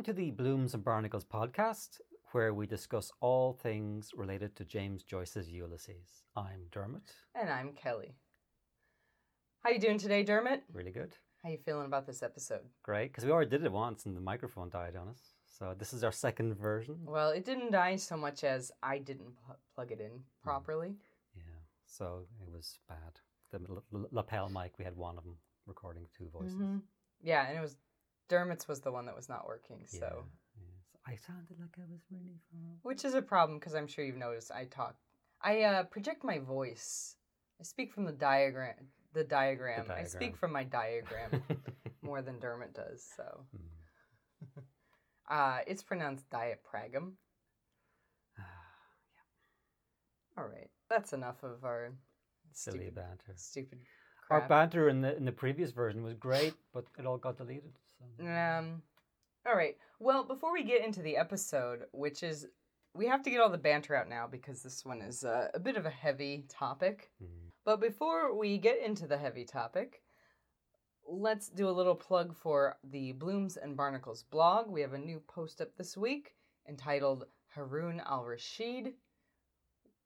Welcome to the Blooms and Barnacles podcast, where we discuss all things related to James Joyce's Ulysses. I'm Dermot. And I'm Kelly. How you doing today, Dermot? Really good. How you feeling about this episode? Great, because we already did it once and the microphone died on us. So this is our second version. Well, it didn't die so much as I didn't pl- plug it in properly. Yeah, so it was bad. The l- l- lapel mic, we had one of them recording two voices. Mhm. Yeah, and it was Dermot's was the one that was not working. So, Yeah, yeah. So I sounded like I was really far. which is a problem because I'm sure you've noticed I talk, I uh, project my voice. I speak from the diagram. The diagram. Diagram. I speak from my diagram more than Dermot does. So, Mm. uh, it's pronounced diapragm. All right, that's enough of our Silly stupid, banter. stupid Crap. Our banter in the in the previous version was great, but it all got deleted. Um, all right. Well, before we get into the episode, which is we have to get all the banter out now because this one is uh, a bit of a heavy topic. Mm. But before we get into the heavy topic, let's do a little plug for the Blooms and Barnacles blog. We have a new post up this week entitled Haroon Al Rashid.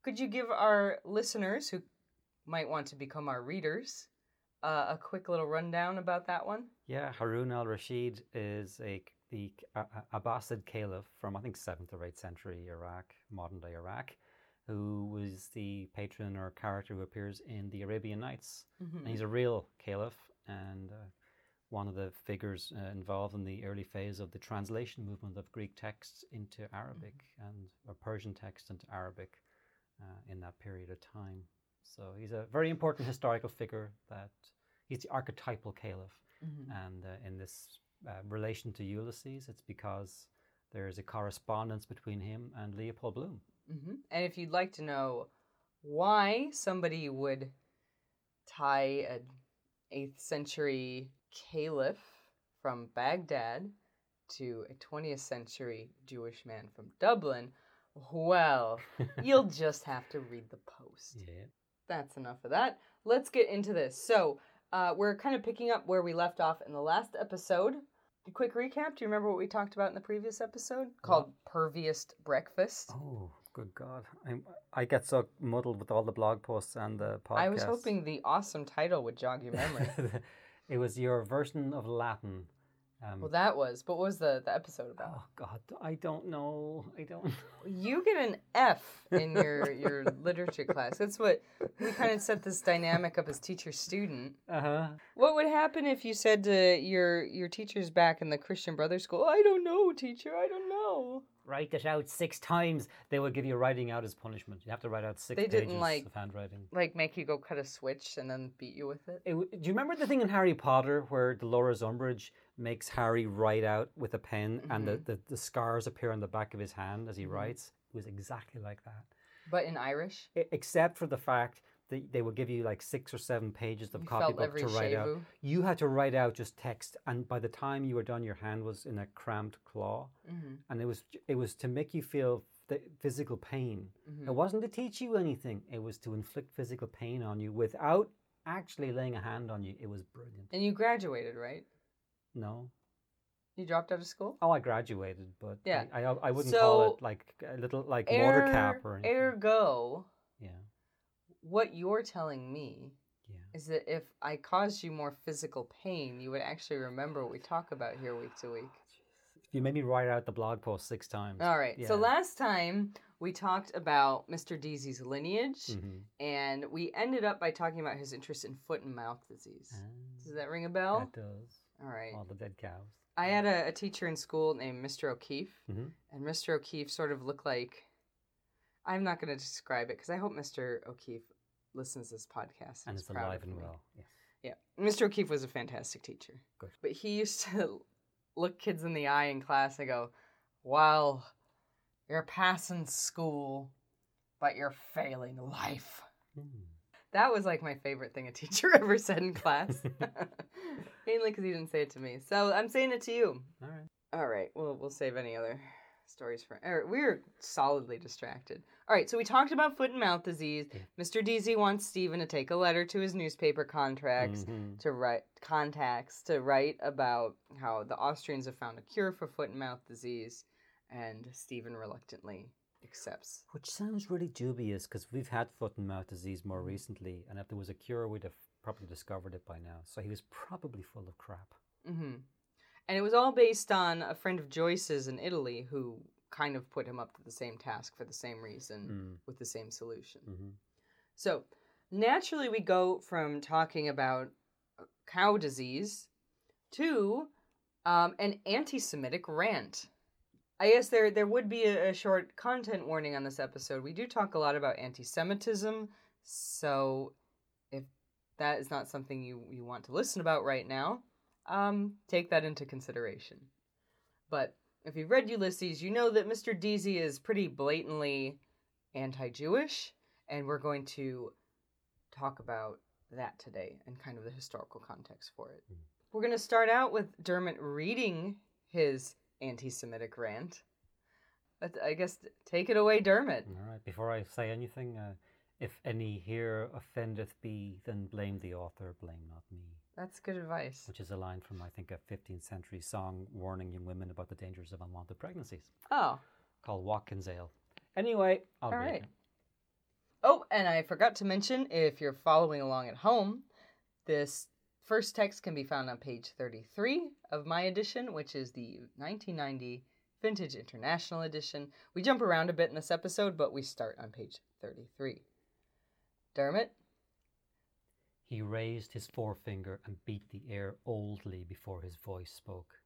Could you give our listeners who might want to become our readers uh, a quick little rundown about that one? Yeah, Harun al Rashid is a the Abbasid caliph from I think seventh or eighth century Iraq, modern day Iraq, who was the patron or character who appears in the Arabian Nights. And he's a real caliph and uh, one of the figures uh, involved in the early phase of the translation movement of Greek texts into Arabic and or Persian text into Arabic uh, in that period of time. So he's a very important historical figure that he's the archetypal caliph. Mhm. And uh, in this uh, relation to Ulysses, it's because there's a correspondence between him and Leopold Bloom. hmm And if you'd like to know why somebody would tie an 8th century caliph from Baghdad to a 20th century Jewish man from Dublin, well, you'll just have to read the post. Yeah. That's enough of that. Let's get into this. So, uh, we're kind of picking up where we left off in the last episode. A quick recap. Do you remember what we talked about in the previous episode? Called Pervious Breakfast. Oh, good God. I'm, I get so muddled with all the blog posts and the podcast. I was hoping the awesome title would jog your memory. it was your version of Latin. Um, well, that was. But what was the, the episode about? oh, God. I don't know. I don't You get an F in your, your literature class. That's what we kind of set this dynamic up as teacher student. Uh huh. What would happen if you said to your your teachers back in the Christian Brothers School, "I don't know, teacher, I don't know." Write it out six times. They will give you writing out as punishment. You have to write out six They didn't, pages like- of handwriting. Like make you go cut a switch and then beat you with it. It, do you remember the thing in Harry Potter where Dolores Umbridge makes Harry write out with a pen and the, the, the scars appear on the back of his hand as he Mhm. writes? It was exactly like that. But in Irish, I- except for the fact that they would give you like six or seven pages of you copybook to write out. You had to write out just text, and by the time you were done, your hand was in a cramped claw, Mm-hmm. and it was it was to make you feel the physical pain. Mm-hmm. It wasn't to teach you anything. It was to inflict physical pain on you without actually laying a hand on you. It was brilliant. And you graduated, right? No. You dropped out of school. Oh, I graduated, but Yeah. I, I, I wouldn't call it like a little like water cap or anything. Ergo, what you're telling me yeah. is that if I caused you more physical pain, you would actually remember what we talk about here week to week. You made me write out the blog post six times. All right. So last time we talked about Mr. Deasy's lineage, Mhm. and we ended up by talking about his interest in foot and mouth disease. Ah, Does that ring a bell? that does. All right. All the dead cows. I had a, a teacher in school named Mr. O'Keefe, Mhm. and Mr. O'Keefe sort of looked like. I'm not going to describe it because I hope Mr. O'Keefe listens to this podcast And is it's proud alive and well. Yes. Yeah, Mr. O'Keefe was a fantastic teacher. Good. But he used to look kids in the eye in class and go, "Well, you're passing school, but you're failing life." Hmm. That was like my favorite thing a teacher ever said in class. Mainly because he didn't say it to me. So I'm saying it to you. All right. All right, well, we'll save any other stories for er, we're solidly distracted. All right, so we talked about foot and mouth disease. Mr. Deasy wants Stephen to take a letter to his newspaper contracts Mhm. to write contacts to write about how the Austrians have found a cure for foot and mouth disease, and Stephen reluctantly accepts. Which sounds really dubious because we've had foot and mouth disease more Mhm. recently, and if there was a cure, we'd have probably discovered it by now. So he was probably full of crap. hmm And it was all based on a friend of Joyce's in Italy who kind of put him up to the same task for the same reason Mm. with the same solution. hmm So, naturally, we go from talking about uh, cow disease to um, an anti Semitic rant. I guess there, there would be a, a short content warning on this episode. We do talk a lot about anti Semitism, so if that is not something you, you want to listen about right now, um, take that into consideration. But if you've read Ulysses, you know that Mr. Deasy is pretty blatantly anti Jewish, and we're going to talk about that today and kind of the historical context for it. Mm. We're going to start out with Dermot reading his anti Semitic rant. I guess take it away, Dermot. All right. Before I say anything, uh, if any here offendeth be, then blame the author, blame not me. That's good advice. Which is a line from, I think, a 15th century song warning young women about the dangers of unwanted pregnancies Oh, called Watkins Ale. Anyway, I'll All right. it. Oh, and I forgot to mention if you're following along at home, this first text can be found on page 33 of my edition, which is the 1990 Vintage International Edition. We jump around a bit in this episode, but we start on page 33. Dermot? He raised his forefinger and beat the air oldly before his voice spoke.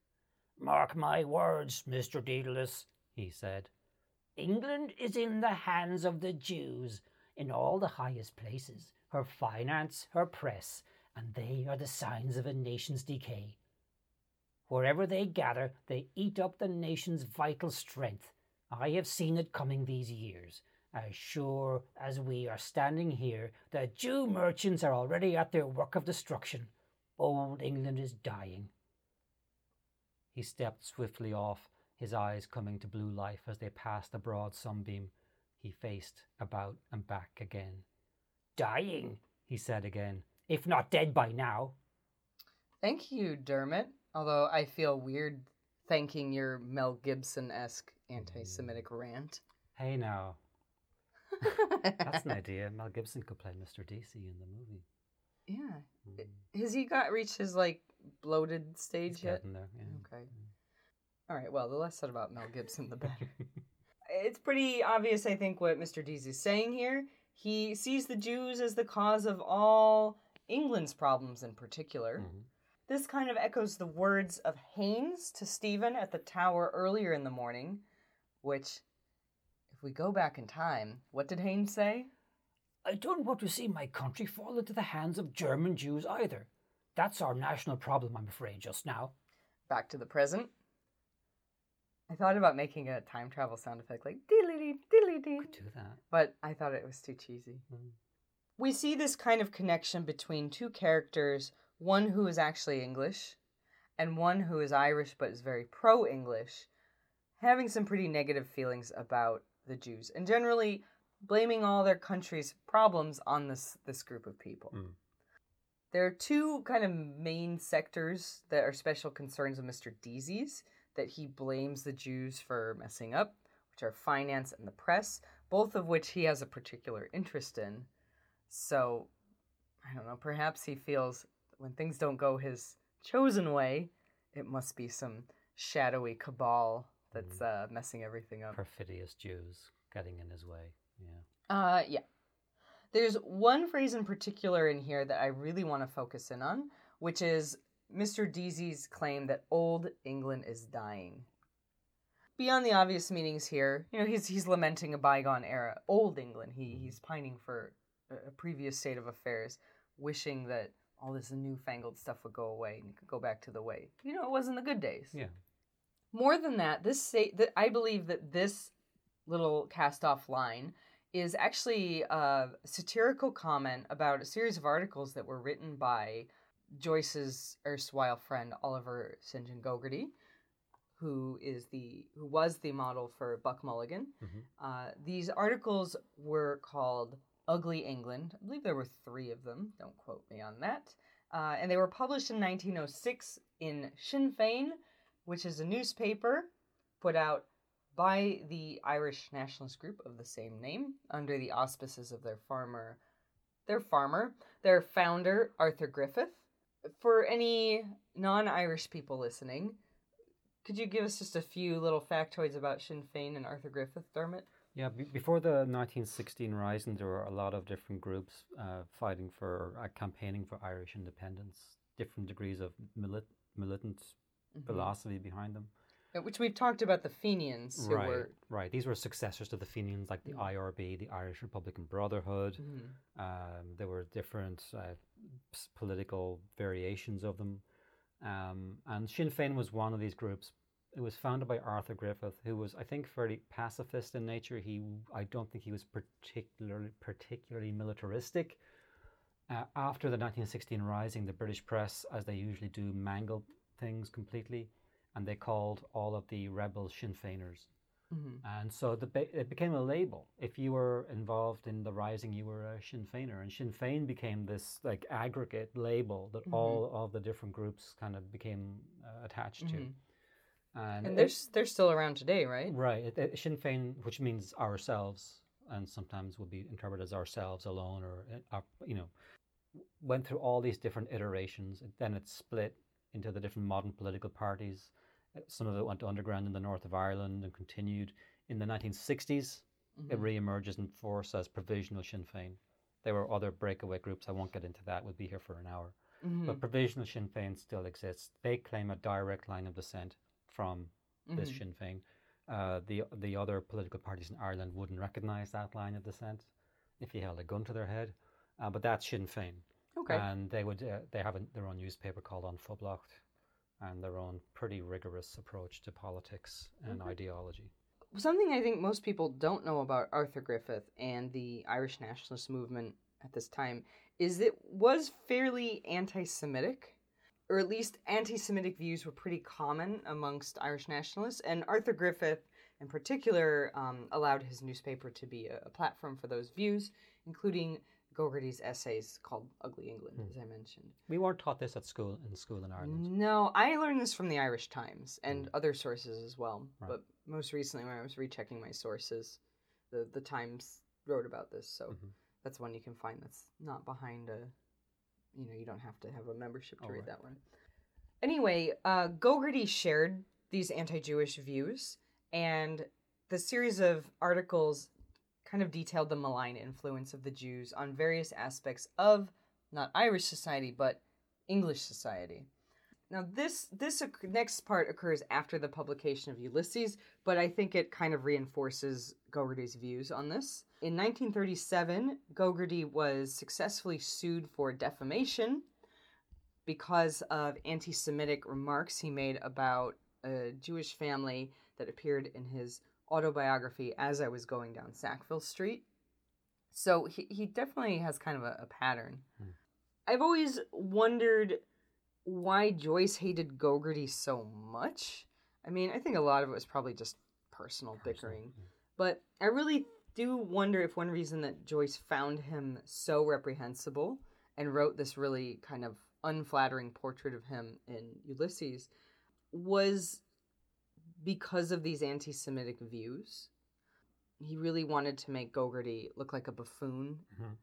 Mark my words, Mr. Dedalus, he said. England is in the hands of the Jews in all the highest places, her finance, her press, and they are the signs of a nation's decay. Wherever they gather, they eat up the nation's vital strength. I have seen it coming these years. As sure as we are standing here, the Jew merchants are already at their work of destruction. Old England is dying. He stepped swiftly off, his eyes coming to blue life as they passed the broad sunbeam. He faced about and back again. Dying, he said again, if not dead by now. Thank you, Dermot. Although I feel weird thanking your Mel Gibson esque anti Semitic mm. rant. Hey now, that's an idea. Mel Gibson could play Mr. Deasy in the movie. Yeah. Mm. Has he got reached his like bloated stage He's yet? getting there, yeah. Okay. All right. Well, the less said about Mel Gibson, the better. it's pretty obvious, I think, what Mr. Deasy is saying here. He sees the Jews as the cause of all England's problems in particular. Mhm. This kind of echoes the words of Haynes to Stephen at the tower earlier in the morning, which, if we go back in time, what did Haynes say? I don't want to see my country fall into the hands of German Jews either. That's our national problem, I'm afraid, just now. Back to the present. I thought about making a time travel sound effect like diddly diddly dee, Could do that. but I thought it was too cheesy. Mm. We see this kind of connection between two characters, one who is actually English and one who is Irish but is very pro English, having some pretty negative feelings about the Jews and generally blaming all their country's problems on this this group of people. Mm. There are two kind of main sectors that are special concerns of Mr. Deasy's that he blames the Jews for messing up, which are finance and the press, both of which he has a particular interest in. So, I don't know, perhaps he feels when things don't go his chosen way, it must be some shadowy cabal that's uh, messing everything up. Perfidious Jews getting in his way. Yeah. Uh, yeah. There's one phrase in particular in here that I really want to focus in on, which is Mr. Deasy's claim that old England is dying. Beyond the obvious meanings here, you know, he's he's lamenting a bygone era, old England. He he's pining for a, previous state of affairs, wishing that all this newfangled stuff would go away and could go back to the way you know it was in the good days. Yeah. More than that, this say that I believe that this little cast off line is actually a satirical comment about a series of articles that were written by Joyce's erstwhile friend Oliver St. John Gogarty, who is the who was the model for Buck Mulligan. Mhm. Uh, these articles were called Ugly England. I believe there were three of them. Don't quote me on that. Uh, and they were published in 1906 in Sinn Fein, which is a newspaper put out by the Irish nationalist group of the same name under the auspices of their farmer, their farmer, their founder Arthur Griffith. For any non-Irish people listening, could you give us just a few little factoids about Sinn Fein and Arthur Griffith, Dermot? Yeah, be before the 1916 Rising, there were a lot of different groups uh, fighting for, uh, campaigning for Irish independence, different degrees of milit- militant Mhm. philosophy behind them. Which we've talked about the Fenians, who right, were right. These were successors to the Fenians, like the Mm. IRB, the Irish Republican Brotherhood. Mhm. Um, there were different uh, political variations of them. Um, and Sinn Féin was one of these groups. It was founded by Arthur Griffith, who was, I think, fairly pacifist in nature. He, I don't think he was particularly particularly militaristic. Uh, after the 1916 Rising, the British press, as they usually do, mangled things completely, and they called all of the rebels Sinn Féiners. Mhm. And so the it became a label. If you were involved in the rising, you were a Sinn Féiner, and Sinn Féin became this like aggregate label that Mhm. all of the different groups kind of became uh, attached Mhm. to. And, And they're they're still around today, right? right, it, it- Sinn Féin, which means ourselves, and sometimes will be interpreted as ourselves alone, or uh, you know, went through all these different iterations. Then it split into the different modern political parties. Uh, Some of it went underground in the north of Ireland and continued in the 1960s it Mhm. re-emerges in force as provisional Sinn Féin. There were other breakaway groups. I won't get into that. We'll be here for an hour. Mhm. But provisional Sinn Féin still exists. They claim a direct line of descent from this Mhm. Sinn Féin. Uh, the the other political parties in Ireland wouldn't recognise that line of descent if you held a gun to their head. Uh, but that's Sinn Féin, Okay. and they would uh, they have a, their own newspaper called An Phoblacht, and their own pretty rigorous approach to politics and Okay. ideology. Something I think most people don't know about Arthur Griffith and the Irish nationalist movement at this time is that it was fairly anti-Semitic, or at least anti-Semitic views were pretty common amongst Irish nationalists. And Arthur Griffith, in particular, um, allowed his newspaper to be a, a platform for those views, including Gogarty's essays called "Ugly England," Hmm. as I mentioned. We weren't taught this at school in school in Ireland. No, I learned this from the Irish Times and Mm. other sources as well. Right. But most recently, when I was rechecking my sources, the the Times wrote about this. So Mhm. that's one you can find that's not behind a. You know, you don't have to have a membership to Oh, read right. that one. Anyway, uh, Gogarty shared these anti-Jewish views, and the series of articles kind of detailed the malign influence of the Jews on various aspects of not Irish society but English society. Now this this next part occurs after the publication of Ulysses, but I think it kind of reinforces Gogarty's views on this. In 1937, Gogarty was successfully sued for defamation because of anti-Semitic remarks he made about a Jewish family that appeared in his autobiography as I was going down Sackville Street. So he, he definitely has kind of a, a pattern. Hmm. I've always wondered why Joyce hated Gogarty so much. I mean, I think a lot of it was probably just personal, Personal, bickering. yeah. But I really do wonder if one reason that Joyce found him so reprehensible and wrote this really kind of unflattering portrait of him in Ulysses was because of these anti Semitic views. He really wanted to make Gogarty look like a buffoon Mhm.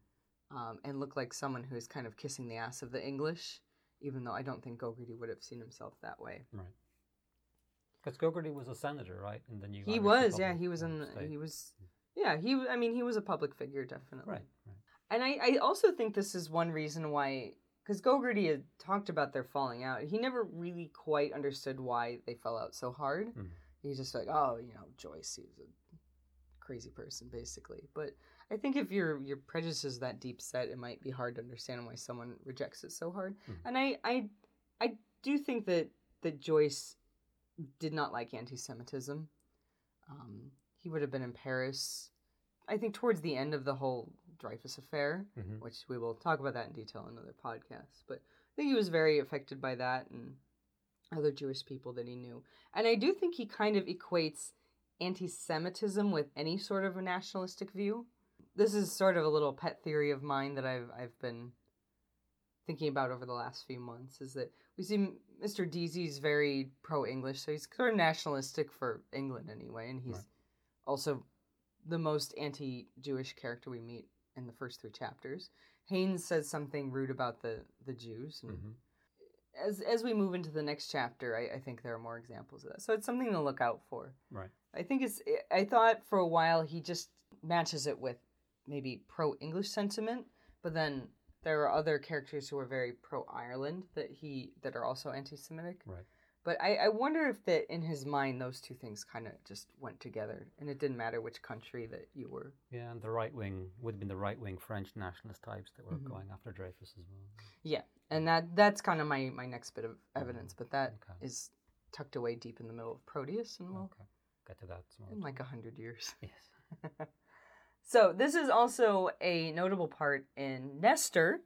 um, and look like someone who's kind of kissing the ass of the English, even though I don't think Gogarty would have seen himself that way. Right. Because Gogarty was a senator, right? In the new. He Irish was, yeah, he was in, state. he was, yeah, he. I mean, he was a public figure, definitely. Right. Right. And I, I also think this is one reason why, because Gogarty had talked about their falling out. He never really quite understood why they fell out so hard. Mhm. He's just like, oh, you know, Joyce, was a crazy person, basically. But I think if your your prejudice is that deep set, it might be hard to understand why someone rejects it so hard. Mhm. And I, I, I do think that that Joyce did not like anti-Semitism. Um, he would have been in Paris, I think, towards the end of the whole Dreyfus affair Mhm. which we will talk about that in detail in another podcast. But I think he was very affected by that, and other Jewish people that he knew. And I do think he kind of equates anti Semitism with any sort of a nationalistic view. This is sort of a little pet theory of mine that I've I've been thinking about over the last few months is that we see Mr. Deasy's very pro English, so he's sort of nationalistic for England anyway, and he's Right. also the most anti Jewish character we meet in the first three chapters. Haynes says something rude about the, the Jews, Mhm. as as we move into the next chapter, I, I think there are more examples of that. So it's something to look out for. Right. I think it's. I thought for a while he just matches it with maybe pro English sentiment, but then there are other characters who are very pro Ireland that he that are also anti-Semitic. Right. But I, I wonder if that in his mind those two things kind of just went together, and it didn't matter which country that you were. Yeah, and the right wing would have been the right wing French nationalist types that were Mhm. going after Dreyfus as well. Yeah, and that that's kind of my my next bit of evidence, but that is Okay. tucked away deep in the middle of Proteus, and we'll Okay, get to that in like a hundred years. Yes. So this is also a notable part in Nestor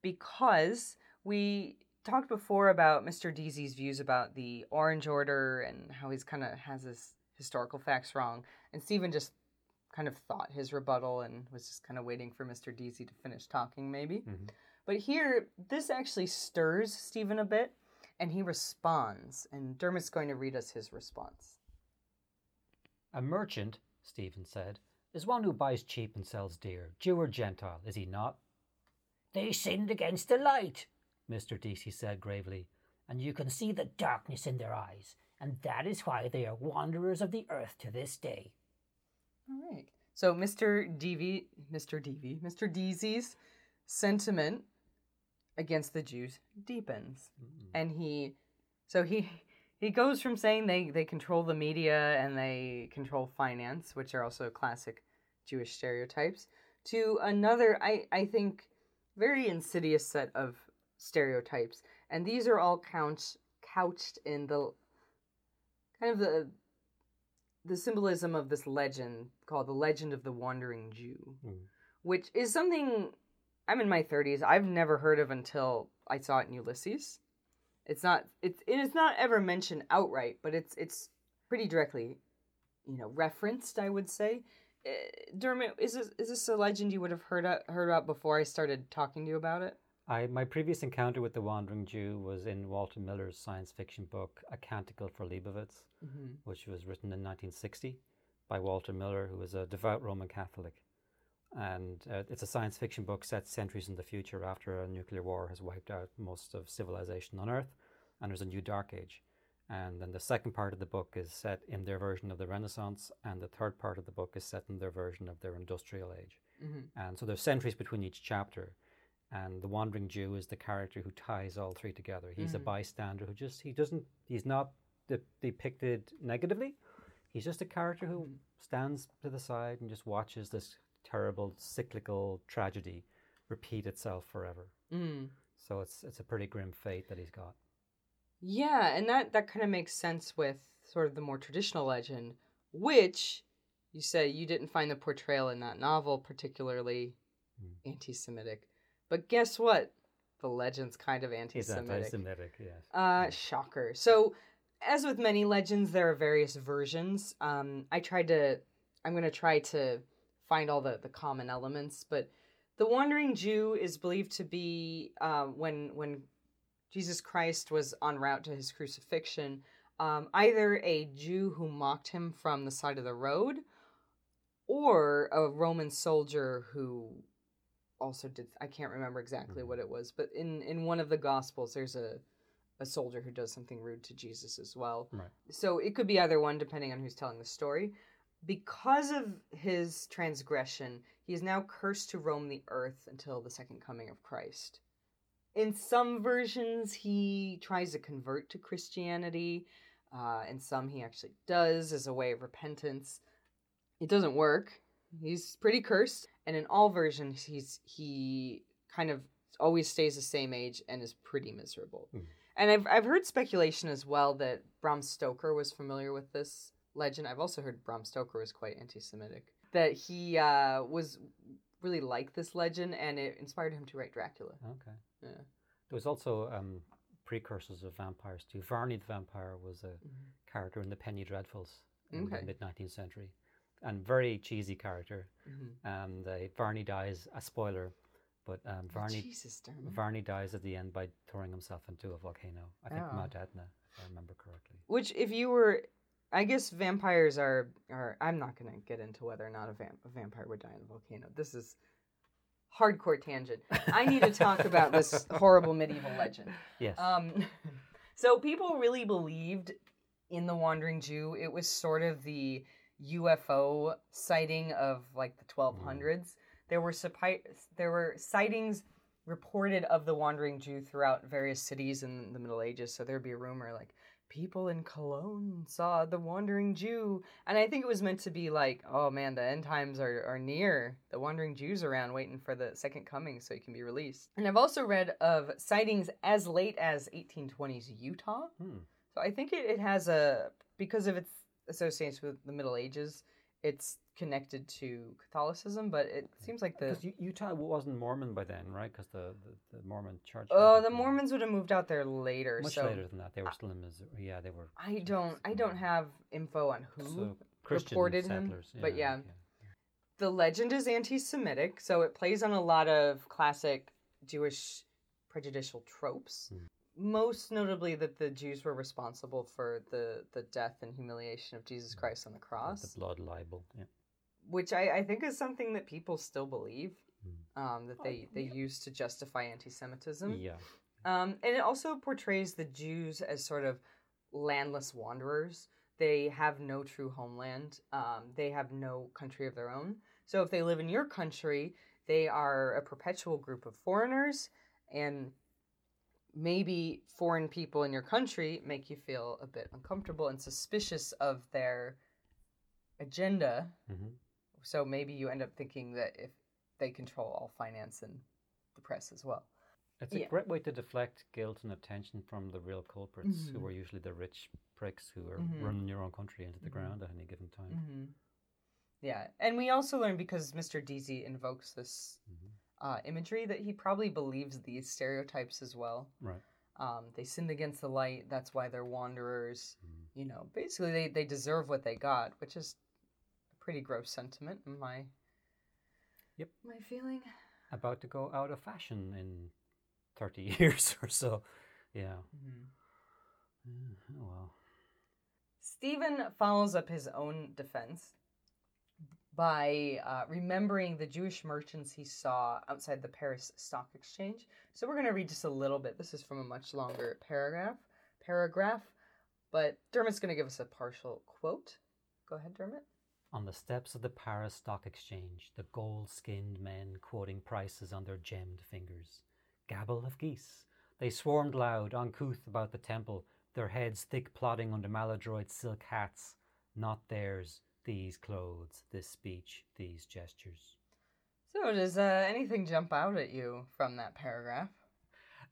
because we talked before about Mr. Deasy's views about the Orange Order and how he's kind of has his historical facts wrong, and Stephen just kind of thought his rebuttal and was just kind of waiting for Mr. Deasy to finish talking, maybe. Mhm. But here, this actually stirs Stephen a bit, and he responds, and Dermot's going to read us his response. A merchant, Stephen said, is one who buys cheap and sells dear, Jew or Gentile, is he not? They sinned against the light, Mr. Deasy said gravely. and you can see the darkness in their eyes, and that is why they are wanderers of the earth to this day. All right. So Mr. Deavy, Mr. Deavy, Mr. Deasy's sentiment against the Jews deepens, Mm. and he, so he he goes from saying they they control the media and they control finance, which are also classic Jewish stereotypes, to another I I think very insidious set of stereotypes, and these are all couched couched in the kind of the the symbolism of this legend called the legend of the wandering jew Mm. which is something i'm in my 30s i've never heard of until i saw it in ulysses. It's not it's it's not ever mentioned outright but it's it's pretty directly you know referenced i would say. Eh, dermot is this is this a legend you would have heard of, heard about before i started talking to you about it I, my previous encounter with the Wandering Jew was in Walter Miller's science fiction book, A Canticle for Leibowitz, mm-hmm. which was written in 1960 by Walter Miller, who was a devout Roman Catholic. And uh, it's a science fiction book set centuries in the future after a nuclear war has wiped out most of civilization on Earth, and there's a new dark age. And then the second part of the book is set in their version of the Renaissance, and the third part of the book is set in their version of their industrial age. Mm-hmm. And so there's centuries between each chapter. And the wandering Jew is the character who ties all three together. He's a Mhm. bystander who just he doesn't he's not de- depicted negatively. He's just a character who Mhm. stands to the side and just watches this terrible cyclical tragedy repeat itself forever. mm. So it's it's a pretty grim fate that he's got. Yeah, and that that kind of makes sense with sort of the more traditional legend, which you say you didn't find the portrayal in that novel particularly Hmm. anti-Semitic. But guess what? The legend's kind of anti-Semitic. anti-Semitic, yes. Uh, shocker. So, as with many legends, there are various versions. Um, I tried to, I'm going to try to find all the, the common elements, but the Wandering Jew is believed to be uh, when when Jesus Christ was en route to his crucifixion, um, either a Jew who mocked him from the side of the road, or a Roman soldier who also did. I can't remember exactly what it was, but in in one of the Gospels, there's a a soldier who does something rude to Jesus as well. Right. So it could be either one, depending on who's telling the story. Because of his transgression, he is now cursed to roam the earth until the second coming of Christ. In some versions, he tries to convert to Christianity. Uh, in some, he actually does as a way of repentance. It doesn't work. He's pretty cursed, and in all versions, he's he kind of always stays the same age and is pretty miserable. Mhm. And I've I've heard speculation as well that Bram Stoker was familiar with this legend. I've also heard Bram Stoker was quite anti-Semitic. That he uh, was really like this legend, and it inspired him to write Dracula. Okay. Yeah. There was also um, precursors of vampires too. Varney the vampire was a character in the Penny Dreadfuls in Okay. the mid 19th century, and very cheesy character. Mhm. And uh, Varney dies. A spoiler, but um, Varney Jesus, Varney dies at the end by throwing himself into a volcano. I think Oh. Mount Etna, if I remember correctly. Which, if you were, I guess vampires are. are I'm not going to get into whether or not a, vamp, a vampire would die in a volcano. This is hardcore tangent. I need to talk about this horrible medieval legend. Yes. Um, so people really believed in the Wandering Jew. It was sort of the UFO sighting of like the 1200s. There were suppi- there were sightings reported of the Wandering Jew throughout various cities in the Middle Ages. So there'd be a rumor like people in Cologne saw the Wandering Jew, and I think it was meant to be like, oh man, the end times are are near. The Wandering Jew's around, waiting for the second coming, so he can be released. And I've also read of sightings as late as 1820s Utah. Hmm. So I think it, it has a because of its association with the Middle Ages, it's connected to Catholicism, but it seems like the Utah wasn't Mormon by then, right? Because the, the, the Mormon church. oh the Mormons would have moved out there later. Much so later than that. They were still in Missouri. Yeah, they were. I don't I don't have info on who So Christian reported him, settlers. but yeah. okay. the legend is anti-Semitic, so it plays on a lot of classic Jewish prejudicial tropes. Hmm. Most notably, that the Jews were responsible for the the death and humiliation of Jesus Hmm. Christ on the The- cross, The blood libel. Yeah. which I, I think is something that people still believe. Hmm. Um, that they, they use to justify anti-Semitism. Yeah. Um, and it also portrays the Jews as sort of landless wanderers. They have no true homeland. Um, they have no country of their own. So if they live in your country, they are a perpetual group of foreigners, and maybe foreign people in your country make you feel a bit uncomfortable and suspicious of their agenda. hmm So maybe you end up thinking that if they control all finance and the press as well. It's a Yeah. great way to deflect guilt and attention from the real culprits, who Mhm. are usually the rich pricks who are Mhm. running your own country into the Mhm. ground at any given time. hmm Yeah, and we also learn because Mr. Deasy invokes this Mhm. Uh, imagery that he probably believes these stereotypes as well. Right. Um, they sinned against the light. That's why they're wanderers. Mhm. You know, basically they, they deserve what they got, which is a pretty gross sentiment in my Yep. my feeling. About to go out of fashion in 30 years or so. Yeah. Mm-hmm. Yeah, Oh, well. Stephen follows up his own defense by uh, remembering the Jewish merchants he saw outside the Paris Stock Exchange. So we're going to read just a little bit. This is from a much longer paragraph. Paragraph, but Dermot's going to give us a partial quote. Go ahead, Dermot. On the steps of the Paris Stock Exchange, the gold skinned men quoting prices on their gemmed fingers. Gabble of geese. They swarmed loud, uncouth about the temple, their heads thick plodding under maladroit silk hats. Not theirs, these clothes, this speech, these gestures. So, does uh, anything jump out at you from that paragraph?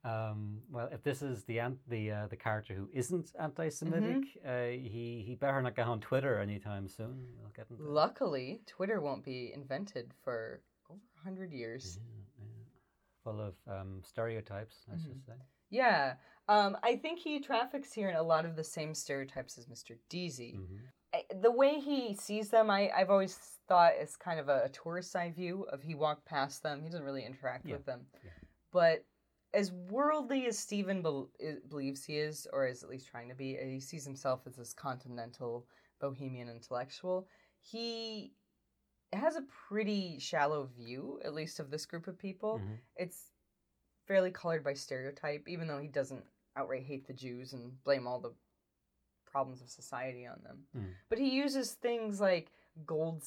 Um, well, if this is the the uh, the character who isn't anti-Semitic, uh, he he better not get on Twitter anytime soon. I'll get into Luckily, Twitter won't be invented for over 100 years. Yeah, yeah. Full of um, stereotypes, I Mhm. should say. Yeah, um, I think he traffics here in a lot of the same stereotypes as Mr. Deasy. Mhm. The way he sees them, I, I've always thought is kind of a, a tourist eye view of he walked past them. He doesn't really interact Yeah, with them. yeah. But as worldly as Stephen bel i- believes he is, or is at least trying to be, he sees himself as this continental bohemian intellectual. He has a pretty shallow view, at least of this group of people Mhm. it's fairly colored by stereotype, even though he doesn't outright hate the Jews and blame all the problems of society on them. Mm. But he uses things like gold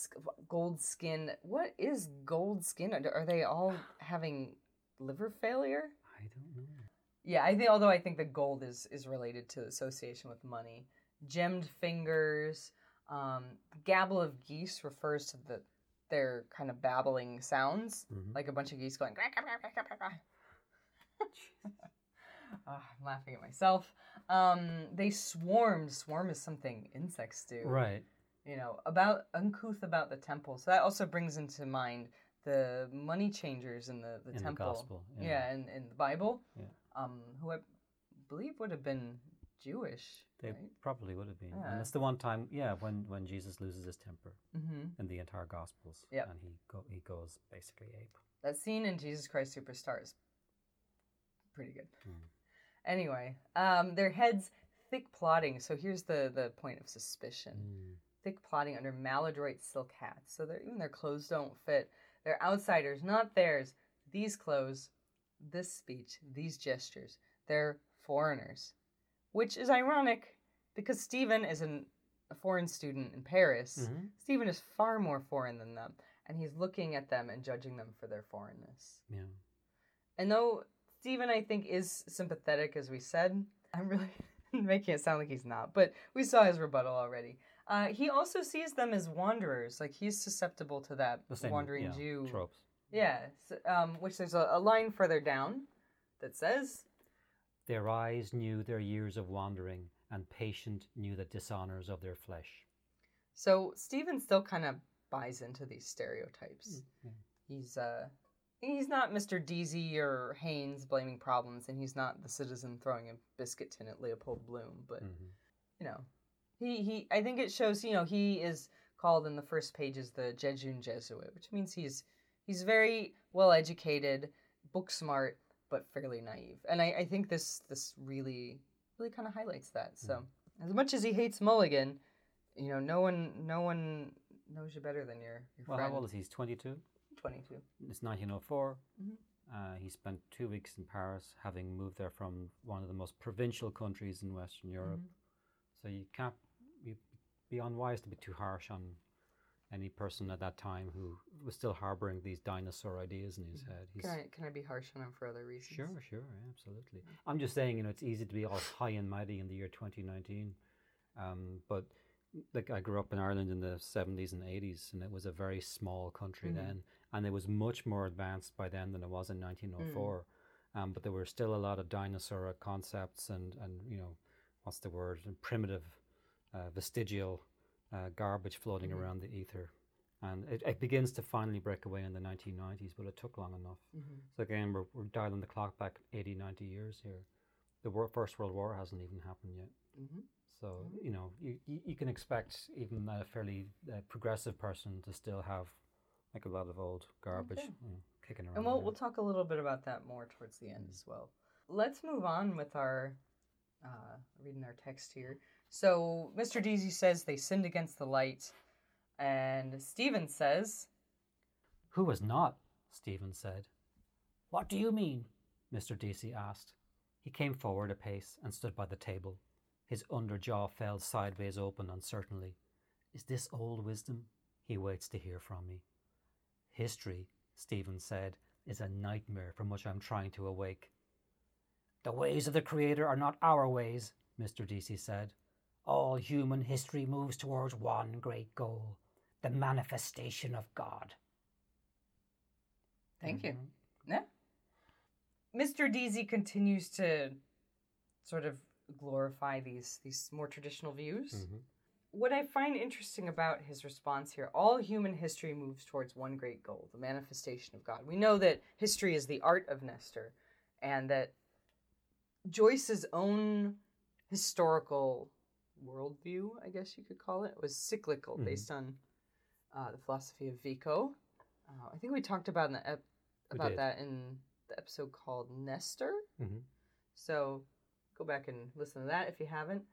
gold skin. What is gold skin? Are they all having liver failure? I don't know. Yeah, I think although I think the gold is is related to association with money. Gemmed fingers, um, gabble of geese refers to the their kind of babbling sounds, Mhm. like a bunch of geese going. Ah, I'm laughing at myself. Um, they swarmed. Swarm is something insects do. Right. You know, about uncouth about the temple. So that also brings into mind the money changers in the, the In the temple. gospel, Yeah, yeah. in, in the Bible. Yeah. Um, who I believe would have been Jewish. They right? probably would have been. Yeah. And it's the one time, yeah, when, when Jesus loses his temper Mm-hmm. in the entire Gospels. Yep. And he, go, he goes basically ape. That scene in Jesus Christ Superstar is pretty good. Mm. Anyway, um, their heads thick plotting. So here's the the point of suspicion. Mm. Thick plotting under maladroit silk hats. So their even their clothes don't fit. They're outsiders, not theirs. These clothes, this speech, these gestures, they're foreigners. Which is ironic because Stephen is an, a foreign student in Paris. Mhm. Stephen is far more foreign than them, and he's looking at them and judging them for their foreignness. Yeah. And though Stephen, I think, is sympathetic, as we said, I'm really making it sound like he's not, but we saw his rebuttal already. Uh, he also sees them as wanderers, like he's susceptible to that same wandering yeah, Jew. tropes. Yeah, s- um, which there's a, a line further down that says, Their eyes knew their years of wandering, and patient knew the dishonors of their flesh. so Stephen still kind of buys into these stereotypes. Mm, He's uh, he's not Mr. Deasy or Haynes blaming problems, and he's not the citizen throwing a biscuit tin at Leopold Bloom, but. Mhm. you know, he he. I think it shows. You know, he is called in the first pages the Jejune Jesuit, which means he's he's very well educated, book smart, but fairly naive. And I, I think this this really really kind of highlights that. So as much as he hates Mulligan, you know, no one no one knows you better than your your Well, friend. how old is he? He's Twenty two. It's 1904. Mhm. Uh, he spent two weeks in Paris, having moved there from one of the most provincial countries in Western Europe. So you can't you be unwise to be too harsh on any person at that time who was still harboring these dinosaur ideas in his head. He's, Can I can I be harsh on him for other reasons? Sure, sure, absolutely. I'm just saying, you know, it's easy to be all high and mighty in the year 2019. Um, but like I grew up in Ireland in the 70s and 80s, and it was a very small country Mhm. then, and it was much more advanced by then than it was in 1904. Mm. Um, but there were still a lot of dinosaur concepts and, and you know, what's the word? Primitive, uh, vestigial uh, garbage floating Mhm. around the ether. And it, it begins to finally break away in the 1990s, but it took long enough. Mhm. So again, we're, we're dialing the clock back 80, 90 years here. The First World War hasn't even happened yet. Mhm. So, Mhm. you know, you, you, you can expect even a fairly uh, progressive person to still have like a lot of old garbage Okay. you know, kicking around. And we'll, we'll talk a little bit about that more towards the end Mm. as well. Let's move on with our uh, reading our text here. So Mr. Deasy says they sinned against the light, and Stephen says, Who has not? Stephen said. What do you mean? Mr. Deasy asked. He came forward a pace and stood by the table. His under jaw fell sideways open uncertainly. Is this old wisdom? He waits to hear from me. History, Stephen said, is a nightmare from which I'm trying to awake. The ways of the Creator are not our ways, Mr. Deasy said. All human history moves towards one great goal the manifestation of God. "Thank you." Mhm. Yeah. Mr. Deasy continues to sort of glorify these these more traditional views. Mhm. What I find interesting about his response here, all human history moves towards one great goal, the manifestation of God. We know that history is the art of Nestor, and that Joyce's own historical worldview, I guess you could call it, was cyclical, Mhm. based on uh, the philosophy of Vico. Uh, I think we talked about in the ep- about that in the episode called Nestor. Mhm. So go back and listen to that if you haven't.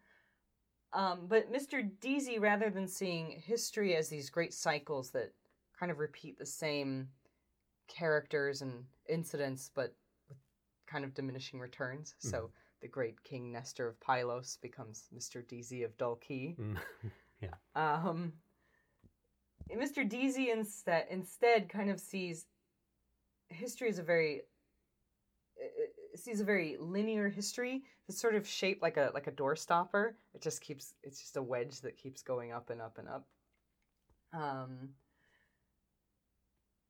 Um, but Mr. Deasy, rather than seeing history as these great cycles that kind of repeat the same characters and incidents, but with kind of diminishing returns. So the great King Nestor of Pylos becomes Mr. Deasy of Dalkey. Mm. Um, Mr. Deasy instead instead kind of sees history as a very sees a very linear history that's sort of shaped like a like a door stopper. It just keeps it's just a wedge that keeps going up and up and up. Um,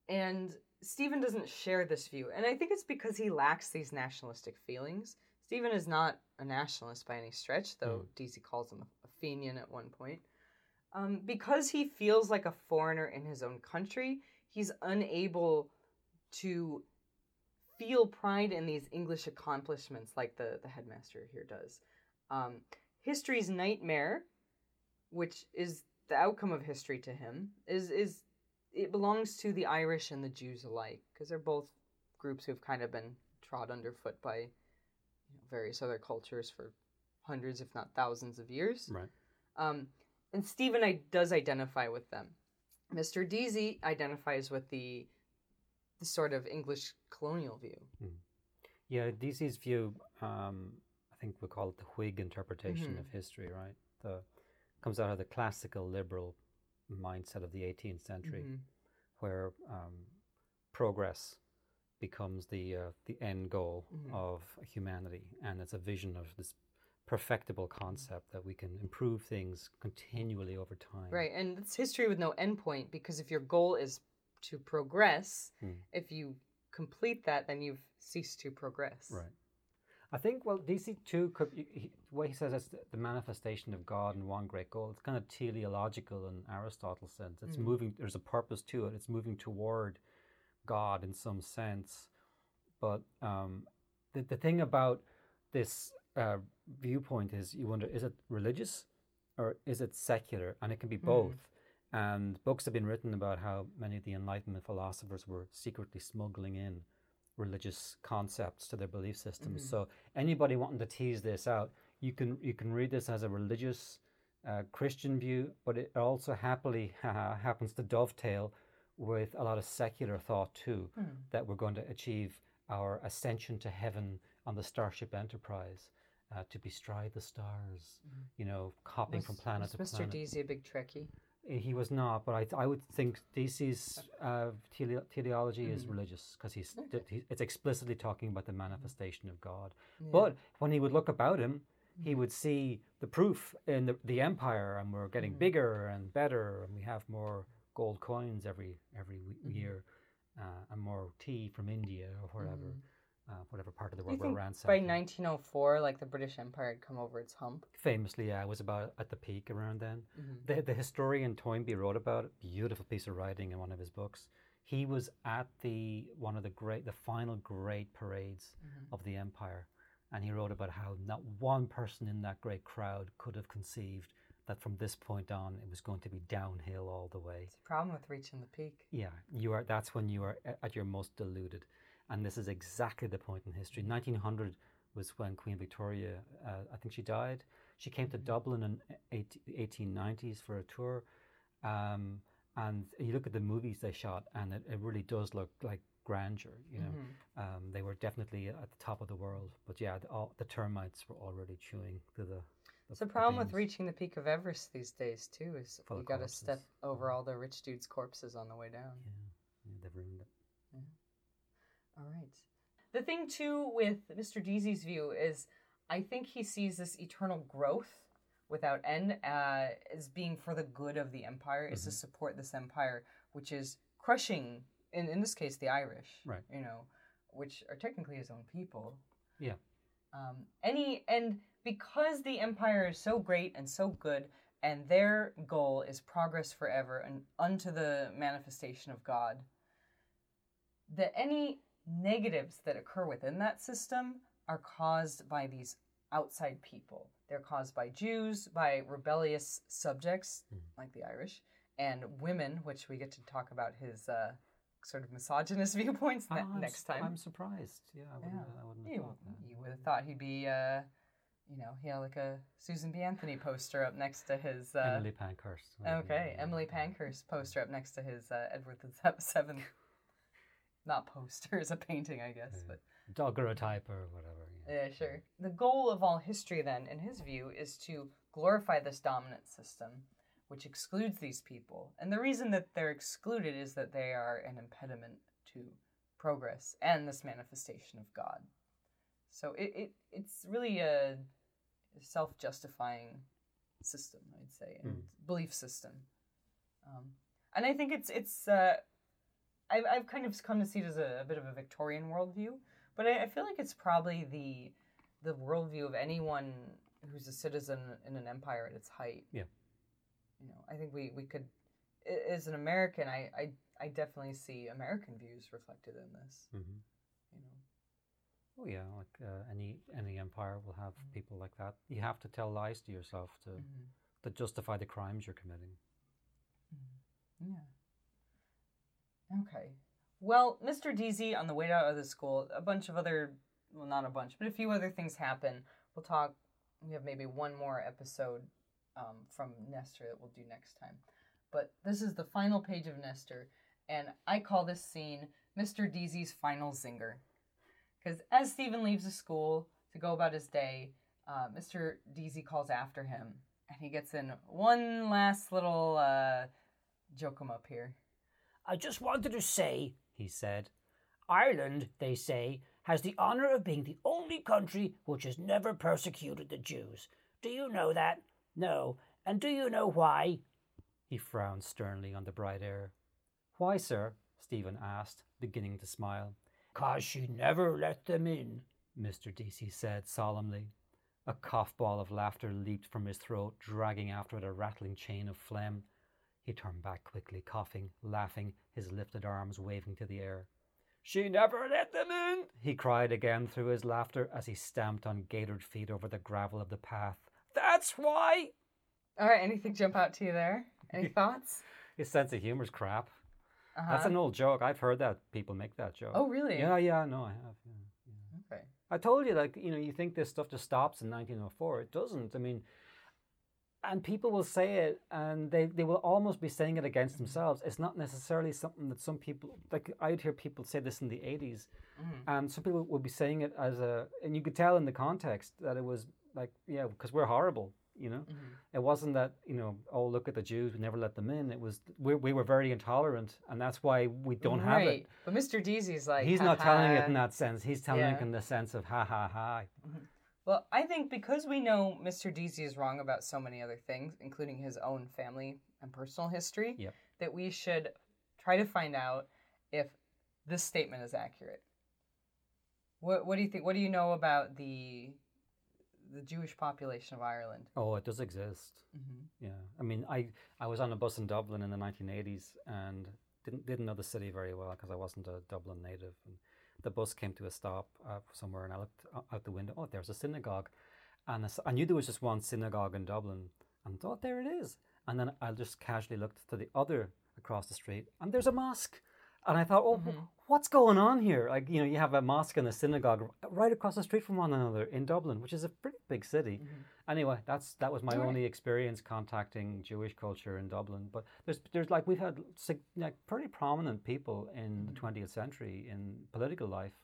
and Stephen doesn't share this view, and I think it's because he lacks these nationalistic feelings. Stephen is not a nationalist by any stretch, though Deasy calls him a Fenian at one point. Um, because he feels like a foreigner in his own country, he's unable to feel pride in these English accomplishments like the, the headmaster here does. Um, history's nightmare, which is the outcome of history to him, is is it belongs to the Irish and the Jews alike because they're both groups who've kind of been trod underfoot by you know, various other cultures for hundreds, if not thousands, of years. Right. Um, and Stephen I, does identify with them. Mr. Deasy identifies with the the sort of English colonial view. Yeah, Deasy's view, um, I think we call it the Whig interpretation Mhm. of history, right? The comes out of the classical liberal mindset of the 18th century, Mhm. where um, progress becomes the uh, the end goal Mhm. of humanity, and it's a vision of this perfectible concept that we can improve things continually over time. Right, and it's history with no endpoint because if your goal is to progress, Hmm. if you complete that, then you've ceased to progress. Right. I think well, Deasy two could he, he- he says is the, manifestation of God in one great goal. It's kind of teleological in Aristotle's sense. It's Mm. moving. There's a purpose to it. It's moving toward God in some sense. But um, the the thing about this uh, viewpoint is you wonder: is it religious or is it secular? And it can be both. And books have been written about how many of the Enlightenment philosophers were secretly smuggling in religious concepts to their belief systems. Mhm. So anybody wanting to tease this out, you can you can read this as a religious uh, Christian view, but it also happily happens to dovetail with a lot of secular thought too. Hmm. That we're going to achieve our ascension to heaven on the Starship Enterprise. Uh, to bestride the stars, you know, hopping from planet was to Mr. planet. Deasy a big Trekkie? He was not, but I, I would think Deasy's uh, tele- teleology is Mhm. religious because he's, Okay. he, it's explicitly talking about the manifestation of God. Yeah. But when he would look about him, he Mhm. would see the proof in the, the empire, and we're getting Mhm. bigger and better, and we have more gold coins every every Mhm. year, uh, and more tea from India or whatever, Mhm. Uh, whatever part of the world we're ransacking. by 1904, like the British Empire had come over its hump? Famously, yeah, it was about at the peak around then. Mhm. The, the historian Toynbee wrote about it. Beautiful piece of writing in one of his books. He was at the one of the great, the final great parades Mhm. of the empire, and he wrote about how not one person in that great crowd could have conceived that from this point on it was going to be downhill all the way. It's a problem with reaching the peak. Yeah, you are. That's when you are at your most deluded, and this is exactly the point in history. 1900 was when Queen Victoria, uh, I think she died. She came to Mhm. Dublin in eight- 1890s for a tour, um, and you look at the movies they shot, and it, it really does look like grandeur. You know, Mhm. um, they were definitely at the top of the world. But yeah, the, all, the termites were already chewing through the. It's the problem with reaching the peak of Everest these days too. Is Full you got to step over all the rich dudes' corpses on the way down. Yeah, yeah, they've ruined it. All right. The thing too with Mr. Deasy's view is, I think he sees this eternal growth without end uh, as being for the good of the empire. Is to Mhm. support this empire, which is crushing, in in this case, the Irish. Right. You know, which are technically his own people. Yeah. Um, any and because the empire is so great and so good, and their goal is progress forever and unto the manifestation of God, that any negatives that occur within that system are caused by these outside people. They're caused by Jews, by rebellious subjects Mhm. like the Irish, and women, which we get to talk about his uh, sort of misogynist viewpoints ne- Ah, next time. I'm surprised. Yeah, I wouldn't, Yeah. I wouldn't have You, thought that. you would have thought he'd be, uh, you know, he had like a Susan B. Anthony poster up next to his. Uh, Emily Pankhurst. would have been, Okay, Emily Pankhurst poster up next to his uh, Edward the Seventh. Not poster, it's a painting, I guess. Yeah. But Daguerreotype or whatever. yeah, sure. The goal of all history, then, in his view, is to glorify this dominant system, which excludes these people. And the reason that they're excluded is that they are an impediment to progress and this manifestation of God. So it, it it's really a self-justifying system, I'd say, and belief system. Um, and I think it's it's uh, I've I've kind of come to see it as a, a bit of a Victorian worldview, but I, I feel like it's probably the the worldview of anyone who's a citizen in an empire at its height. Yeah. You know, I think we we could, as an American, I I, I definitely see American views reflected in this. Mhm. You know, Oh yeah, like uh, any any empire will have people like that. You have to tell lies to yourself to Mhm. to justify the crimes you're committing. Yeah. Okay. Well, Mr. Deasy, on the way out of the school, a bunch of other, well, not a bunch, but a few other things happen. We'll talk, we have maybe one more episode um, from Nestor that we'll do next time. But this is the final page of Nestor, and I call this scene Mr. Deasy's final zinger. Because as Stephen leaves the school to go about his day, uh, Mr. DZ calls after him, and he gets in one last little uh, joke him up here. I just wanted to say, He said, Ireland, they say, has the honour of being the only country which has never persecuted the Jews. Do you know that? No. And do you know why? He frowned sternly on the bright air. Why, sir? Stephen asked, beginning to smile. Cause she never let them in. Mr. Deasy said solemnly. A cough ball of laughter leaped from his throat, dragging after it a rattling chain of phlegm. He turned back quickly, coughing, laughing, his lifted arms waving to the air. She never let them in, he cried again through his laughter as he stamped on gaitered feet over the gravel of the path. That's why! All right, anything jump out to you there? Any thoughts? His sense of humor's crap. Uh-huh. That's an old joke. I've heard that people make that joke. Oh, really? Yeah, yeah, no, I have. Yeah, yeah. Okay. I told you, like, you know, you think this stuff just stops in 1904. It doesn't. I mean, and people will say it and they, they will almost be saying it against themselves. It's not necessarily something that some people, like, I'd hear people say this in the 80s, Mhm. and some people would be saying it as a, and you could tell in the context that it was like, yeah, because we're horrible, you know? Mhm. It wasn't that, you know, oh, look at the Jews, we never let them in. It was, we, we were very intolerant, and that's why we don't have it. But Mr. Deasy's like, He's not telling it in that sense. He's telling Yeah. it in the sense of ha ha ha. Well, I think because we know Mr. Deasy is wrong about so many other things, including his own family and personal history, Yep. that we should try to find out if this statement is accurate. What What do you think? What do you know about the the Jewish population of Ireland? Oh, it does exist. Mm-hmm. Yeah, I mean, I I was on a bus in Dublin in the 1980s and didn't didn't know the city very well because I wasn't a Dublin native. And the bus came to a stop uh, somewhere, and I looked out the window. Oh, there's a synagogue, and I knew there was just one synagogue in Dublin, and thought there it is. And then I just casually looked to the other across the street, and there's a mosque. And I thought, oh, Mhm. what's going on here? Like, you know, you have a mosque and a synagogue right across the street from one another in Dublin, which is a pretty big city. Anyway, that's that was my right. only experience contacting Jewish culture in Dublin. But there's there's like we've had like pretty prominent people in the Mhm. 20th century in political life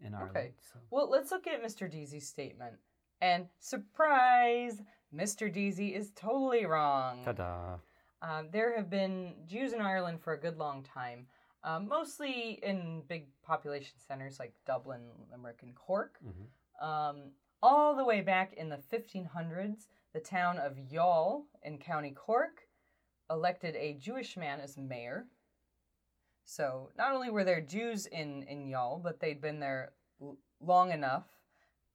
in Ireland. Okay. so- Well, let's look at Mr. Deasy's statement. And surprise, Mr. Deasy is totally wrong. Ta-da! Um, there have been Jews in Ireland for a good long time, um, mostly in big population centers like Dublin, Limerick, and Cork. hmm Um, all the way back in the 1500s, the town of Youghal in County Cork elected a Jewish man as mayor. So not only were there Jews in, in Youghal, but they'd been there l- long enough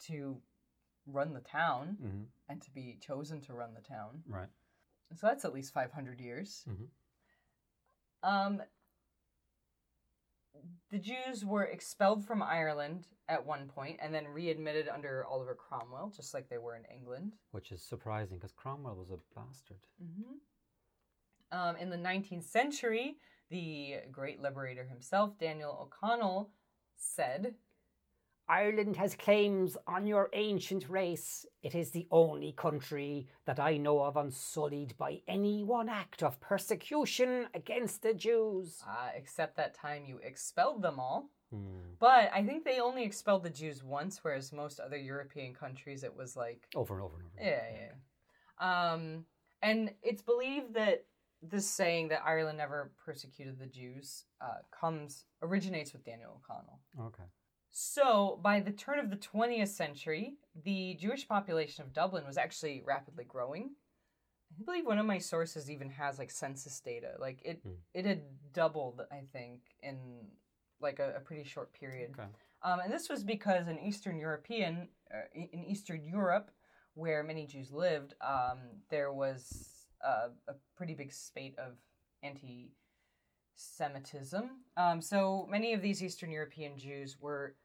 to run the town hmm and to be chosen to run the town. Right. So that's at least 500 years. Mhm. Um, the Jews were expelled from Ireland at one point and then readmitted under Oliver Cromwell, just like they were in England. Which is surprising because Cromwell was a bastard. Mm-hmm. Um, in the 19th century, the great liberator himself, Daniel O'Connell, said, Ireland has claims on your ancient race. It is the only country that I know of unsullied by any one act of persecution against the Jews. uh, except that time you expelled them all. Hmm. But I think they only expelled the Jews once, whereas most other European countries, it was like Over and over and over. Yeah, Yeah, yeah. Um, and it's believed that this saying that Ireland never persecuted the Jews uh, comes originates with Daniel O'Connell. Okay. So by the turn of the 20th century, the Jewish population of Dublin was actually rapidly growing. I believe one of my sources even has like census data. Like it, Hmm. it had doubled, I think, in like a, a pretty short period. Okay. Um, and this was because in Eastern European, uh, in Eastern Europe, where many Jews lived, um, there was uh, a pretty big spate of anti-Semitism. Um, so many of these Eastern European Jews were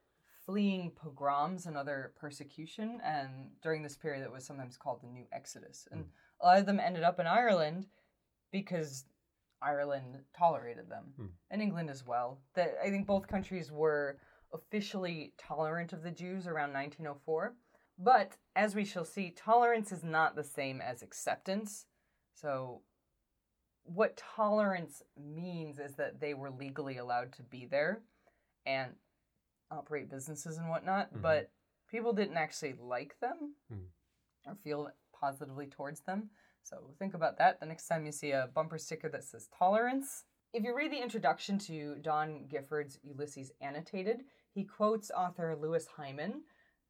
fleeing pogroms and other persecution. And during this period, it was sometimes called the New Exodus. And a lot of them ended up in Ireland because Ireland tolerated them, Hmm. and England as well. That I think both countries were officially tolerant of the Jews around 1904. But as we shall see, tolerance is not the same as acceptance. So, what tolerance means is that they were legally allowed to be there and operate businesses and whatnot, Mhm. but people didn't actually like them Mm. or feel positively towards them. So think about that the next time you see a bumper sticker that says tolerance. If you read the introduction to Don Gifford's Ulysses Annotated, he quotes author Louis Hyman,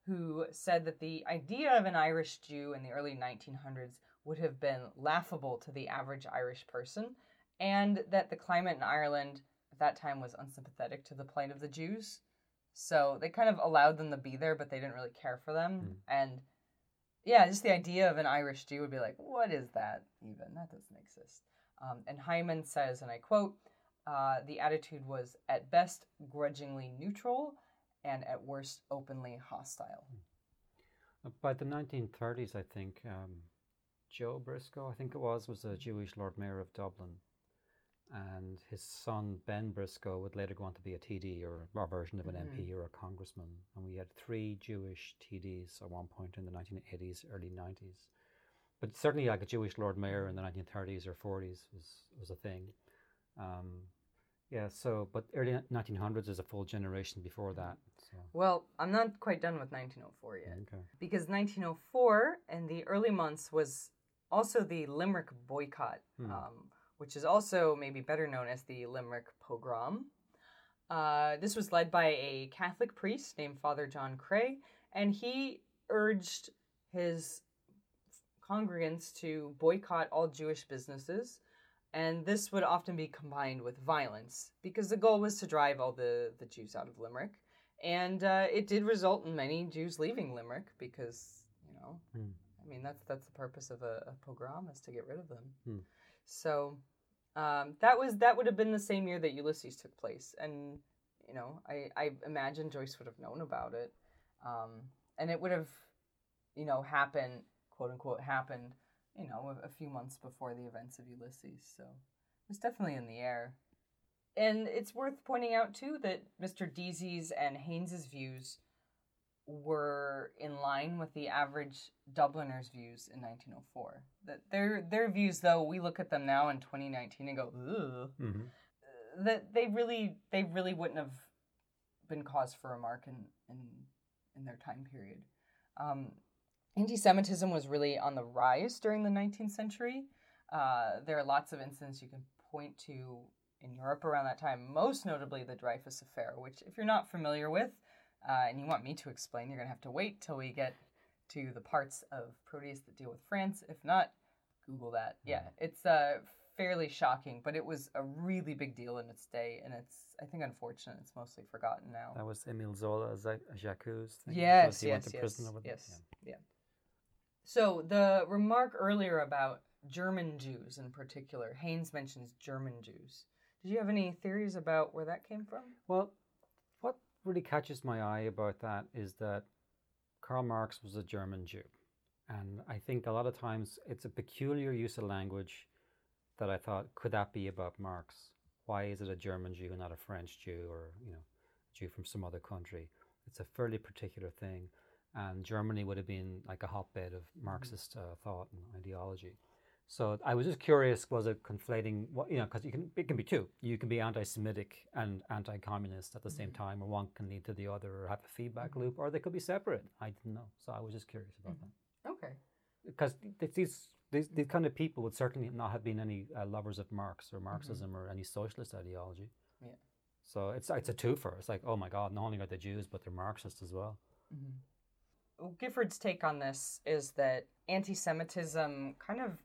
who said that the idea of an Irish Jew in the early 1900s would have been laughable to the average Irish person, and that the climate in Ireland at that time was unsympathetic to the plight of the Jews. So they kind of allowed them to be there, but they didn't really care for them. Mm. And yeah, just the idea of an Irish Jew would be like, what is that even? That doesn't exist. Um, and Hyman says, and I quote, uh, the attitude was at best grudgingly neutral and at worst openly hostile. Uh, By the 1930s, I think um, Joe Briscoe, I think it was, was a Jewish Lord Mayor of Dublin, and his son Ben Briscoe would later go on to be a TD or a version of an Mhm. MP or a congressman, and we had three Jewish TDs at one point in the 1980s, early 90s. But certainly, like a Jewish Lord Mayor in the 1930s or 40s was was a thing. Um, yeah. So, but early 1900s is a full generation before that. So, Well, I'm not quite done with 1904 yet. okay. because 1904 in the early months was also the Limerick boycott, Hmm. um, which is also maybe better known as the Limerick pogrom. Uh, this was led by a Catholic priest named Father John Creagh, and he urged his congregants to boycott all Jewish businesses. And this would often be combined with violence because the goal was to drive all the, the Jews out of Limerick. And uh, it did result in many Jews leaving Limerick because, you know, Hmm. I mean, that's that's the purpose of a, a pogrom is to get rid of them. Hmm. So um, that was that would have been the same year that Ulysses took place, and you know, I I imagine Joyce would have known about it, um, and it would have, you know, happened quote unquote happened, you know, a, a few months before the events of Ulysses. So it was definitely in the air. And it's worth pointing out too that Mr. Deasy's and Haynes's views were in line with the average Dubliners' views in 1904. That their their views, though, we look at them now in 2019 and go, Ugh, hmm that they really they really wouldn't have been cause for remark in in, in their time period. Um, anti-Semitism was really on the rise during the 19th century. Uh, there are lots of incidents you can point to in Europe around that time, most notably the Dreyfus Affair, which, if you're not familiar with, uh, and you want me to explain, you're going to have to wait till we get to the parts of Proteus that deal with France. If not, Google that. Yeah, it's uh, fairly shocking, but it was a really big deal in its day, and it's, I think, unfortunate. It's mostly forgotten now. That was Emile Zola as Jacques thing. Yes, yes, went to yes, over yes, yeah. So the remark earlier about German Jews in particular, Haynes mentions German Jews. Did you have any theories about where that came from? Well, really catches my eye about that is that Karl Marx was a German Jew. And I think a lot of times it's a peculiar use of language that I thought, could that be about Marx? Why is it a German Jew and not a French Jew or, you know, a Jew from some other country? It's a fairly particular thing. And Germany would have been like a hotbed of Marxist uh, thought and ideology. So I was just curious: was it conflating? What you know, because you can it can be two. You can be anti-Semitic and anti-communist at the same mm-hmm. time, or one can lead to the other, or have a feedback mm-hmm. loop, or they could be separate. I didn't know, so I was just curious about mm-hmm. that. Okay. Because these these these kind of people would certainly not have been any uh, lovers of Marx or Marxism or any socialist ideology. Yeah. So it's it's a twofer. It's like, oh my God, not only are they Jews, but they're Marxists as well. Well, Gifford's take on this is that anti Semitism kind of,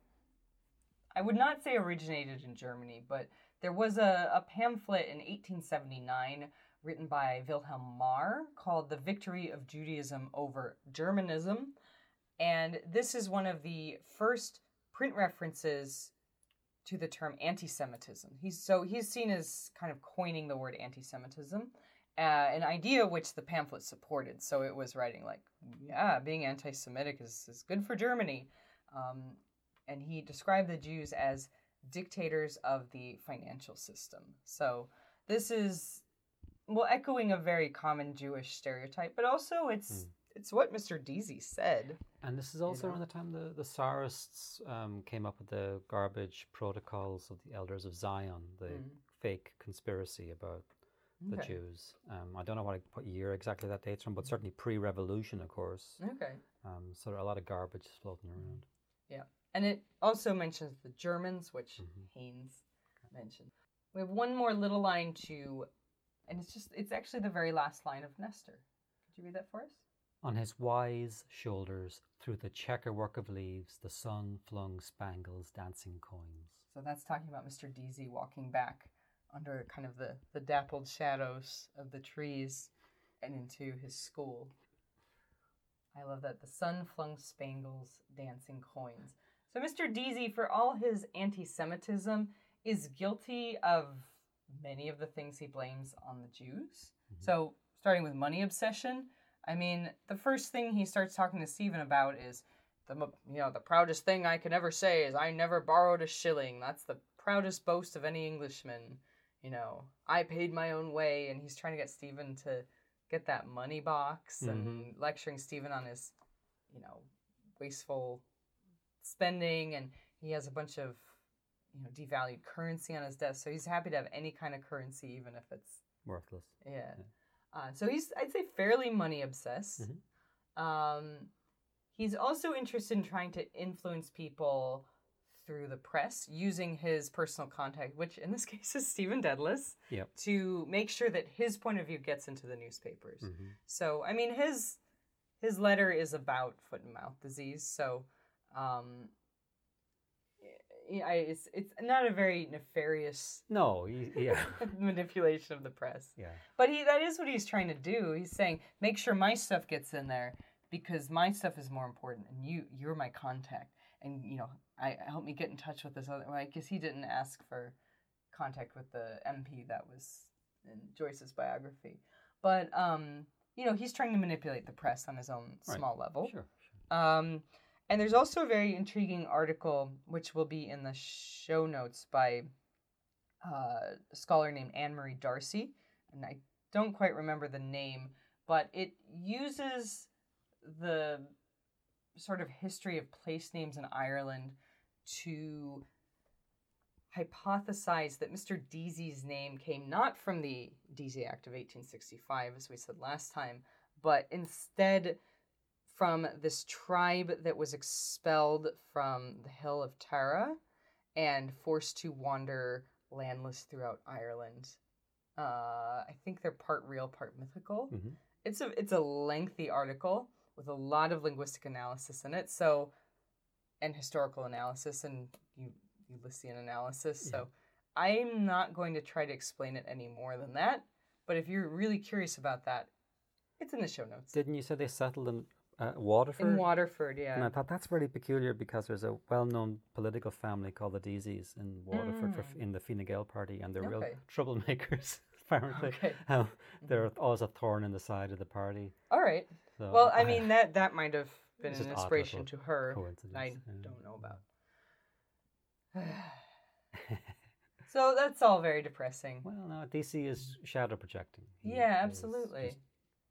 I would not say originated in Germany, but there was a, a pamphlet in 1879 written by Wilhelm Marr called The Victory of Judaism Over Germanism. And this is one of the first print references to the term anti Semitism. He's so he's seen as kind of coining the word anti Semitism. uh, an idea which the pamphlet supported. So it was writing like, yeah, being anti-Semitic is, is good for Germany. Um, and he described the Jews as dictators of the financial system. So this is well echoing a very common Jewish stereotype, but also it's Mm. it's what Mr. Deasy said. And this is also know? around the time the, the Tsarists um, came up with the garbage protocols of the Elders of Zion, the Mm. fake conspiracy about the Okay. Jews. Um, I don't know what, what year exactly that dates from, but certainly pre-revolution, of course. Okay. Um, so there are a lot of garbage floating around. And it also mentions the Germans, which Mhm. Haynes mentioned. We have one more little line to, and it's just, it's actually the very last line of Nestor. Could you read that for us? On his wise shoulders, through the checkerwork of leaves, the sun flung spangles, dancing coins. So that's talking about Mr. Deasy walking back under kind of the, the dappled shadows of the trees and into his school. I love that. The sun flung spangles, dancing coins. So Mr. Deasy, for all his anti Semitism, is guilty of many of the things he blames on the Jews. Mhm. So, starting with money obsession, I mean, the first thing he starts talking to Stephen about is the you know the proudest thing I can ever say is I never borrowed a shilling. That's the proudest boast of any Englishman. You know, I paid my own way, and he's trying to get Stephen to get that money box and lecturing Stephen on his, you know, wasteful spending, and he has a bunch of you know devalued currency on his desk, so he's happy to have any kind of currency, even if it's Worthless. yeah. Uh, so he's, I'd say, fairly money obsessed. Um, he's also interested in trying to influence people through the press using his personal contact, which in this case is Stephen Dedalus, Yep. to make sure that his point of view gets into the newspapers. Mhm. So, I mean, his his letter is about foot and mouth disease. So, um, I, it's it's not a very nefarious No, he, yeah, manipulation of the press. yeah. But he that is what he's trying to do. He's saying, make sure my stuff gets in there because my stuff is more important and you you're my contact. And you know, I help me get in touch with this other well, I guess he didn't ask for contact with the MP that was in Joyce's biography. But um, you know, he's trying to manipulate the press on his own Right. small level. Sure, sure. Um, and there's also a very intriguing article which will be in the show notes by uh, a scholar named Anne Marie D'Arcy, and I don't quite remember the name, but it uses the sort of history of place names in Ireland to hypothesize that Mr. Deasy's name came not from the Deasy Act of 1865, as we said last time, but instead from this tribe that was expelled from the Hill of Tara and forced to wander landless throughout Ireland. Uh, I think they're part real, part mythical. Mhm. It's a it's a lengthy article with a lot of linguistic analysis in it. So, and historical analysis and Ulyssean analysis. So, I'm not going to try to explain it any more than that. But if you're really curious about that, it's in the show notes. Didn't you say they settled in uh, Waterford? In Waterford, yeah. And I thought that's really peculiar because there's a well-known political family called the Deasys in Waterford for, Mm. in the Fine Gael party, and they're real troublemakers. Apparently, Okay. Um, they're always a thorn in the side of the party. All right. So Well, I mean that that might have been an inspiration to her. coincidence. I yeah. don't know about. so that's all very depressing. Well, no, Deasy is shadow projecting. He Yeah, absolutely.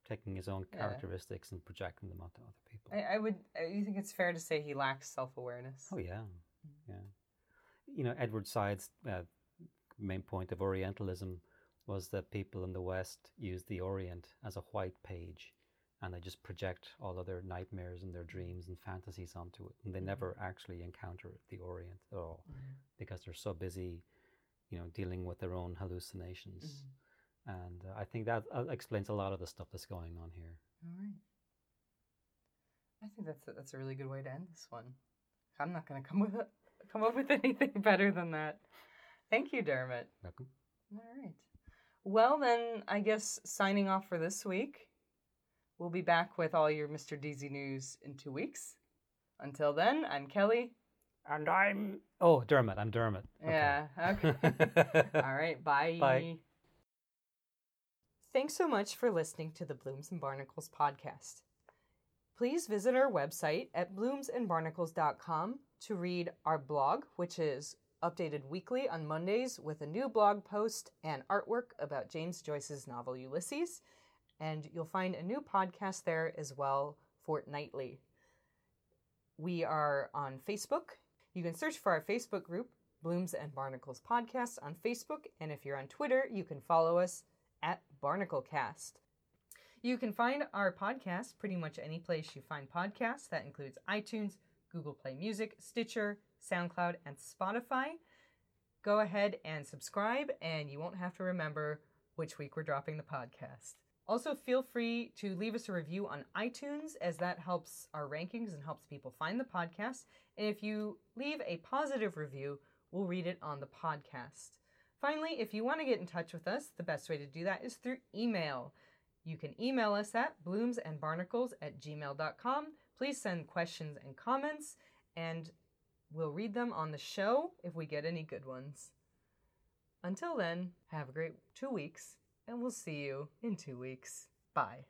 Taking his own Yeah. characteristics and projecting them onto other people. I, I would. Uh, you think it's fair to say he lacks self awareness? Oh yeah, yeah. You know, Edward Said's uh, main point of Orientalism was that people in the West use the Orient as a white page, and they just project all of their nightmares and their dreams and fantasies onto it, and they mm-hmm. never actually encounter the Orient at all mm-hmm. because they're so busy, you know, dealing with their own hallucinations. Mm-hmm. And uh, I think that uh, explains a lot of the stuff that's going on here. All right. I think that's a, that's a really good way to end this one. I'm not going to come with a, come up with anything better than that. Thank you, Dermot. Welcome. All right. Well, then, I guess signing off for this week. We'll be back with all your Mr. Deasy news in two weeks. Until then, I'm Kelly. And I'm Oh, Dermot. I'm Dermot. Okay. Yeah, okay. all right, bye. Bye. Thanks so much for listening to the Blooms and Barnacles podcast. Please visit our website at bloomsandbarnacles.com to read our blog, which is updated weekly on Mondays with a new blog post and artwork about James Joyce's novel Ulysses. And you'll find a new podcast there as well fortnightly. We are on Facebook. You can search for our Facebook group, Blooms and Barnacles Podcast, on Facebook. And if you're on Twitter, you can follow us at BarnacleCast. You can find our podcast pretty much any place you find podcasts. That includes iTunes, Google Play Music, Stitcher, SoundCloud, and Spotify. Go ahead and subscribe, and you won't have to remember which week we're dropping the podcast. Also, feel free to leave us a review on iTunes, as that helps our rankings and helps people find the podcast. And if you leave a positive review, we'll read it on the podcast. Finally, if you want to get in touch with us, the best way to do that is through email. You can email us at bloomsandbarnacles at gmail.com. Please send questions and comments, and we'll read them on the show if we get any good ones. Until then, have a great two weeks, and we'll see you in two weeks. Bye.